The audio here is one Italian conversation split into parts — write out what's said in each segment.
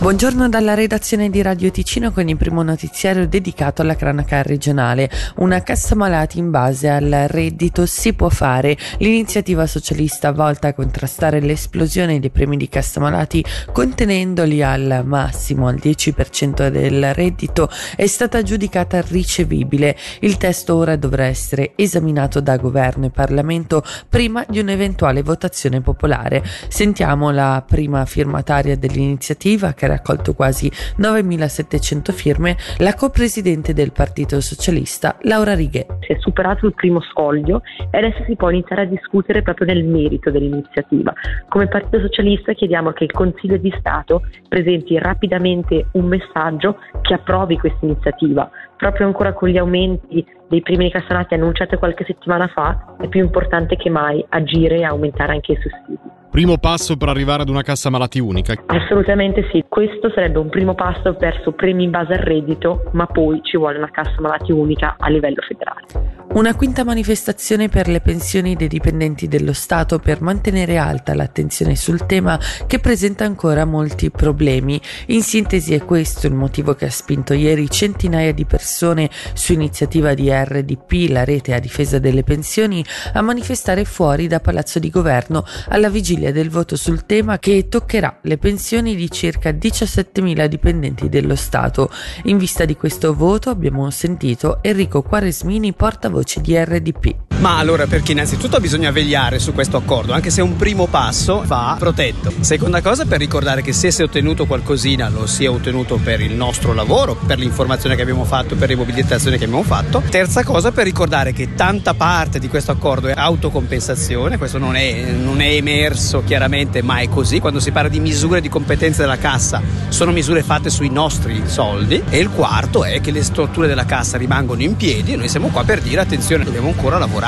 Buongiorno dalla redazione di Radio Ticino con il primo notiziario dedicato alla cronaca regionale. Una cassa malati in base al reddito si può fare. L'iniziativa socialista volta a contrastare l'esplosione dei premi di cassa malati contenendoli al massimo al 10% del reddito è stata giudicata ricevibile. Il testo ora dovrà essere esaminato da governo e Parlamento prima di un'eventuale votazione popolare. Sentiamo la prima firmataria dell'iniziativa che raccolto quasi 9.700 firme, la co-presidente del Partito Socialista, Laura Righe. Si è superato il primo scoglio e adesso si può iniziare a discutere proprio nel merito dell'iniziativa. Come Partito Socialista chiediamo che il Consiglio di Stato presenti rapidamente un messaggio che approvi questa iniziativa. Proprio ancora con gli aumenti dei primi di cassanati annunciati qualche settimana fa, è più importante che mai agire e aumentare anche i sussidi. Primo passo per arrivare ad una cassa malati unica? Assolutamente sì, questo sarebbe un primo passo verso premi in base al reddito, ma poi ci vuole una cassa malati unica a livello federale. Una quinta manifestazione per le pensioni dei dipendenti dello Stato per mantenere alta l'attenzione sul tema che presenta ancora molti problemi. In sintesi è questo il motivo che ha spinto ieri centinaia di persone su iniziativa di RDP, la rete a difesa delle pensioni, a manifestare fuori da Palazzo di Governo alla vigilia del voto sul tema che toccherà le pensioni di circa 17.000 dipendenti dello Stato. In vista di questo voto abbiamo sentito Enrico Quaresmini, portavoce voce di RDP. Ma allora perché innanzitutto bisogna vegliare su questo accordo, anche se un primo passo va protetto. Seconda cosa per ricordare che se si è ottenuto qualcosina lo si è ottenuto per il nostro lavoro, per l'informazione che abbiamo fatto, per le mobilitazioni che abbiamo fatto. Terza cosa per ricordare che tanta parte di questo accordo è autocompensazione, questo non è, non è emerso chiaramente ma è così. Quando si parla di misure di competenza della cassa sono misure fatte sui nostri soldi e il quarto è che le strutture della cassa rimangono in piedi e noi siamo qua per dire attenzione dobbiamo ancora lavorare.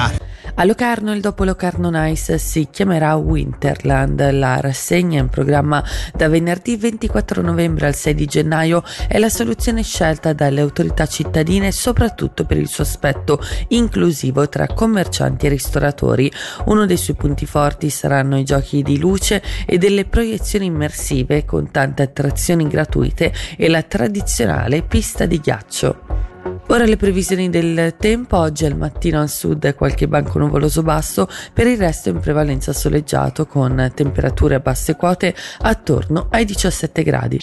A Locarno il dopo Locarno Nice si chiamerà Winterland. La rassegna in programma da venerdì 24 novembre al 6 di gennaio è la soluzione scelta dalle autorità cittadine soprattutto per il suo aspetto inclusivo tra commercianti e ristoratori. Uno dei suoi punti forti saranno i giochi di luce e delle proiezioni immersive con tante attrazioni gratuite e la tradizionale pista di ghiaccio. Ora le previsioni del tempo, oggi al mattino al sud qualche banco nuvoloso basso, per il resto in prevalenza soleggiato con temperature a basse quote attorno ai 17 gradi.